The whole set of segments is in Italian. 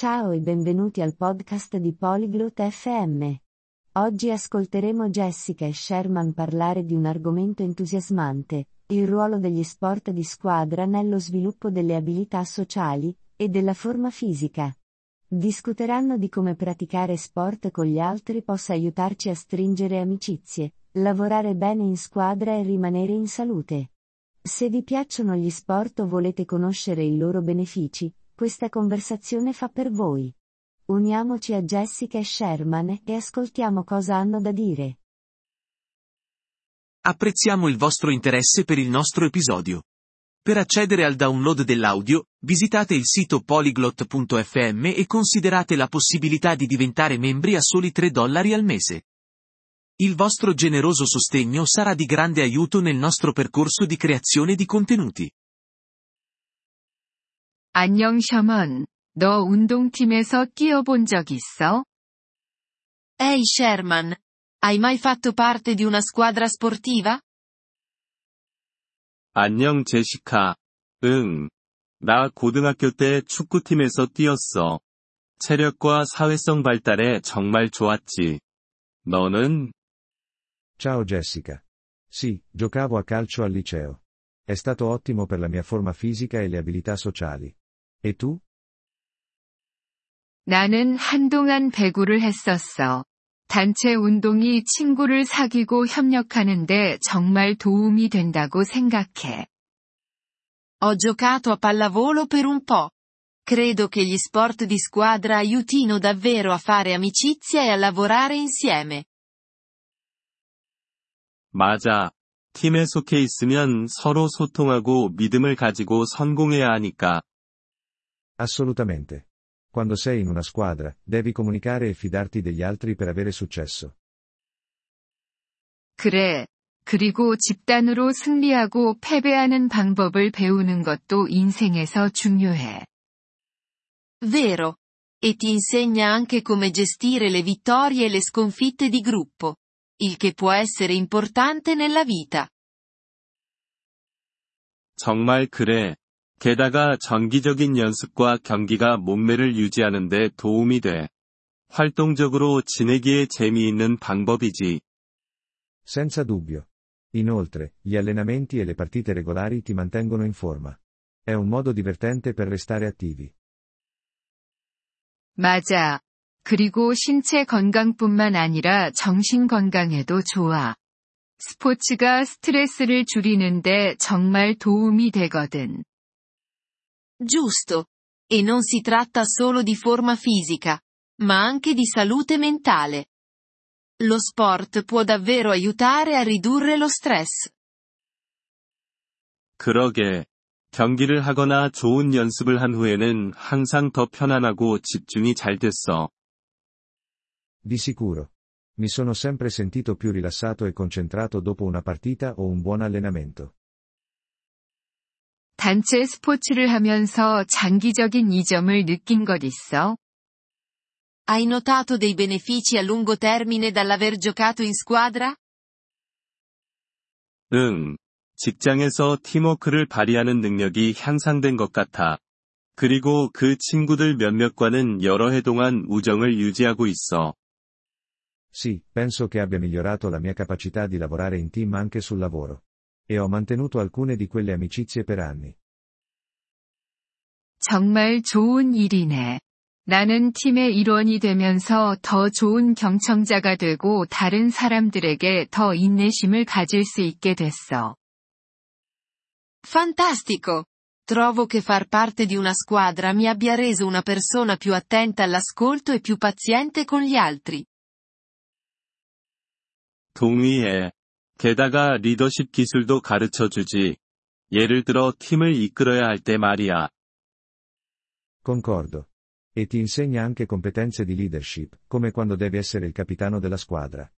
Ciao e benvenuti al podcast di Polyglot FM. Oggi ascolteremo Jessica e Sherman parlare di un argomento entusiasmante, il ruolo degli sport di squadra nello sviluppo delle abilità sociali e della forma fisica. Discuteranno di come praticare sport con gli altri possa aiutarci a stringere amicizie, lavorare bene in squadra e rimanere in salute. Se vi piacciono gli sport o volete conoscere i loro benefici, questa conversazione fa per voi. Uniamoci a Jessica e Sherman e ascoltiamo cosa hanno da dire. Apprezziamo il vostro interesse per il nostro episodio. Per accedere al download dell'audio, visitate il sito polyglot.fm e considerate la possibilità di diventare membri a soli 3 dollari al mese. Il vostro generoso sostegno sarà di grande aiuto nel nostro percorso di creazione di contenuti. 안녕 셔먼, 너 운동팀에서 뛰어본 적 있어? Ehi Sherman, hai mai fatto parte di una squadra sportiva? 안녕 제시카. 응. 나 고등학교 때 축구팀에서 뛰었어. 체력과 사회성 발달에 정말 좋았지. 너는? Ciao Jessica. Sì, giocavo a calcio al liceo. È stato ottimo per la mia forma fisica e le abilità sociali. E tu? 나는 한동안 배구를 했었어. 단체 운동이 친구를 사귀고 협력하는데 정말 도움이 된다고 생각해. Ho giocato a pallavolo per un po'. Credo che gli sport di squadra aiutino davvero a fare amicizia e a lavorare insieme. 맞아. 팀에 속해 있으면 서로 소통하고 믿음을 가지고 성공해야 하니까. Assolutamente. Quando sei in una squadra, devi comunicare e fidarti degli altri per avere successo. 그래. 그리고 집단으로 승리하고 패배하는 방법을 배우는 것도 인생에서 중요해. Vero. E ti insegna anche come gestire le vittorie e le sconfitte di gruppo. Il che può essere importante nella vita. 정말 그래. 게다가 정기적인 연습과 경기가 몸매를 유지하는 데 도움이 돼. 활동적으로 지내기에 재미있는 방법이지. Senza dubbio. Inoltre, gli allenamenti e le partite regolari ti mantengono in forma. È un modo divertente per restare attivi. 맞아. 그리고 신체 건강뿐만 아니라 정신 건강에도 좋아. 스포츠가 스트레스를 줄이는데 정말 도움이 되거든. Giusto. E non si tratta solo di forma fisica, ma anche di salute mentale. Lo sport può davvero aiutare a ridurre lo stress. 그러게. 경기를 하거나 좋은 연습을 한 후에는 항상 더 편안하고 집중이 잘 됐어. Di sicuro. Mi sono sempre sentito più rilassato e concentrato dopo una partita o un buon allenamento. 단체 스포츠를 하면서 장기적인 이점을 느낀 것 있어? Hai notato dei benefici a lungo termine dall'aver giocato in squadra? 응. 직장에서 팀워크를 발휘하는 능력이 향상된 것 같아. 그리고 그 친구들 몇몇과는 여러 해 동안 우정을 유지하고 있어. Sì, penso che abbia migliorato la mia capacità di lavorare in team anche sul lavoro. E ho mantenuto alcune di quelle amicizie per anni. 정말 좋은 일이네. 나는 팀의 일원이 되면서 더 좋은 경청자가 되고 다른 사람들에게 더 인내심을 가질 수 있게 됐어. Fantastico! Trovo che far parte di una squadra mi abbia reso una persona più attenta all'ascolto e più paziente con gli altri. 동의해. 게다가 리더십 기술도 가르쳐 주지. 예를 들어 팀을 이끌어야 할 때 말이야. Concordo. E ti insegna anche competenze di leadership, come quando devi essere il capitano della squadra.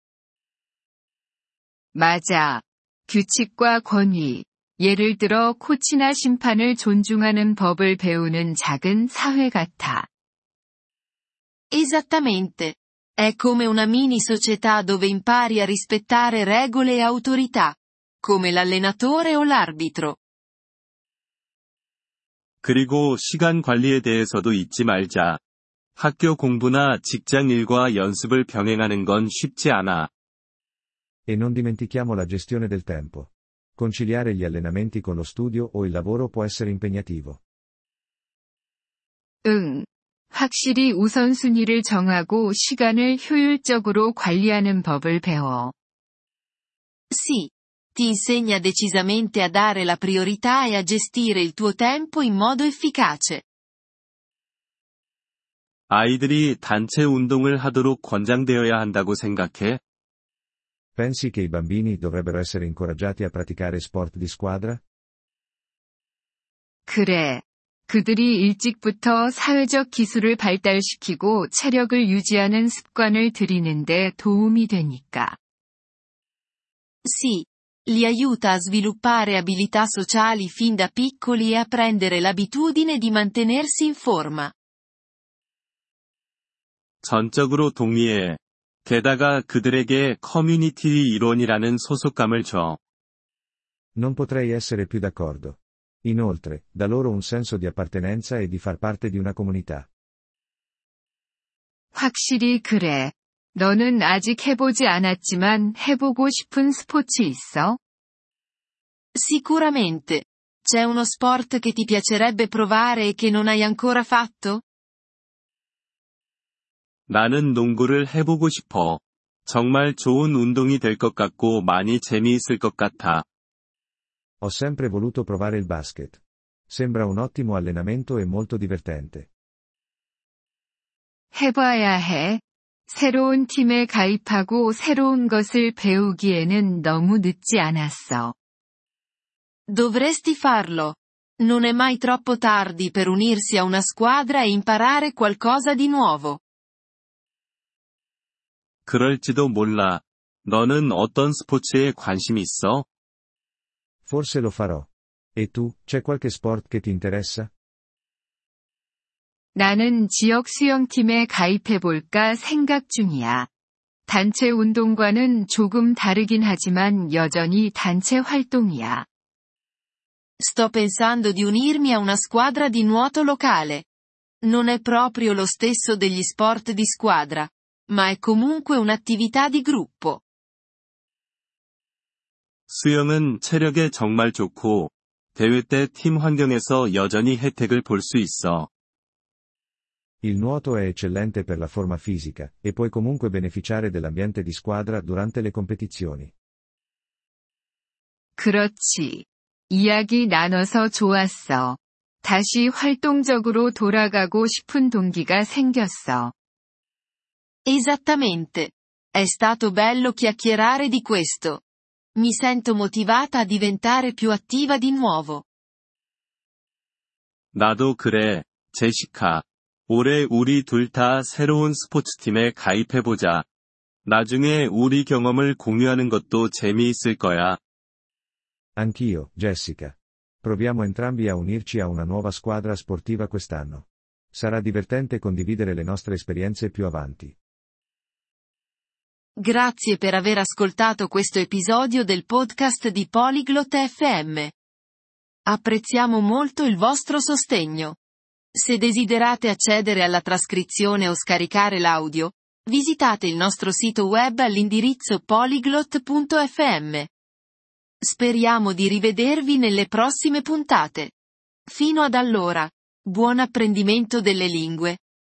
맞아. 규칙과 권위. 예를 들어 코치나 심판을 존중하는 법을 배우는 작은 사회 같아. Esattamente. È come una mini società dove impari a rispettare regole e autorità. Come l'allenatore o l'arbitro. 그리고 시간 관리에 대해서도 잊지 말자. 학교 공부나 직장 일과 연습을 병행하는 건 쉽지 않아. E non dimentichiamo la gestione del tempo. Conciliare gli allenamenti con lo studio o il lavoro può essere impegnativo. 응. 확실히 우선순위를 정하고 시간을 효율적으로 관리하는 법을 배워. Sì. Ti insegna decisamente a dare la priorità e a gestire il tuo tempo in modo efficace. 아이들이 단체 운동을 하도록 권장되어야 한다고 생각해? Pensi che i bambini dovrebbero essere incoraggiati a praticare sport di squadra? 그래. 그들이 일찍부터 사회적 기술을 발달시키고 체력을 유지하는 습관을 들이는데 도움이 되니까. Sì. Li aiuta a sviluppare abilità sociali fin da piccoli e a prendere l'abitudine di mantenersi in forma. 전적으로 동의해. 게다가 그들에게 커뮤니티 이론이라는 소속감을 줘. Non potrei essere più d'accordo. Inoltre, da loro un senso di appartenenza e di far parte di una comunità. 확실히 그래. 너는 아직 해보지 않았지만 해보고 싶은 스포츠 있어? Sicuramente. C'è uno sport che ti piacerebbe provare e che non hai ancora fatto? 나는 농구를 해보고 싶어. 정말 좋은 운동이 될 것 같고 많이 재미있을 것 같아. Ho sempre voluto provare il basket. Sembra un ottimo allenamento e molto divertente. 해봐야 해. 새로운 팀에 가입하고 새로운 것을 배우기에는 너무 늦지 않았어. Dovresti farlo. Non è mai troppo tardi per unirsi a una squadra e imparare qualcosa di nuovo. 그럴지도 몰라. 너는 어떤 스포츠에 관심 있어? Forse lo farò. E tu, c'è qualche sport che ti interessa? 나는 지역 수영팀에 가입해볼까 생각 중이야. 단체 운동과는 조금 다르긴 하지만 여전히 단체 활동이야. Sto pensando di unirmi a una squadra di nuoto locale. Non è proprio lo stesso degli sport di squadra, ma è comunque un'attività di gruppo. 수영은 체력에 정말 좋고, 대회 때 팀 환경에서 여전히 혜택을 볼 수 있어. Il nuoto è eccellente per la forma fisica, e puoi comunque beneficiare dell'ambiente di squadra durante le competizioni. 그렇지. 이야기 나눠서 좋았어. 다시 활동적으로 돌아가고 싶은 동기가 생겼어. Esattamente. È stato bello chiacchierare di questo. Mi sento motivata a diventare più attiva di nuovo. 나도 그래, 제시카. 올해 우리 둘 다 새로운 스포츠팀에 가입해보자. 나중에 우리 경험을 공유하는 것도 재미있을 거야. Anch'io, Jessica. Proviamo entrambi a unirci a una nuova squadra sportiva quest'anno. Sarà divertente condividere le nostre esperienze più avanti. Grazie per aver ascoltato questo episodio del podcast di Polyglot FM. Apprezziamo molto il vostro sostegno. Se desiderate accedere alla trascrizione o scaricare l'audio, visitate il nostro sito web all'indirizzo polyglot.fm. Speriamo di rivedervi nelle prossime puntate. Fino ad allora, buon apprendimento delle lingue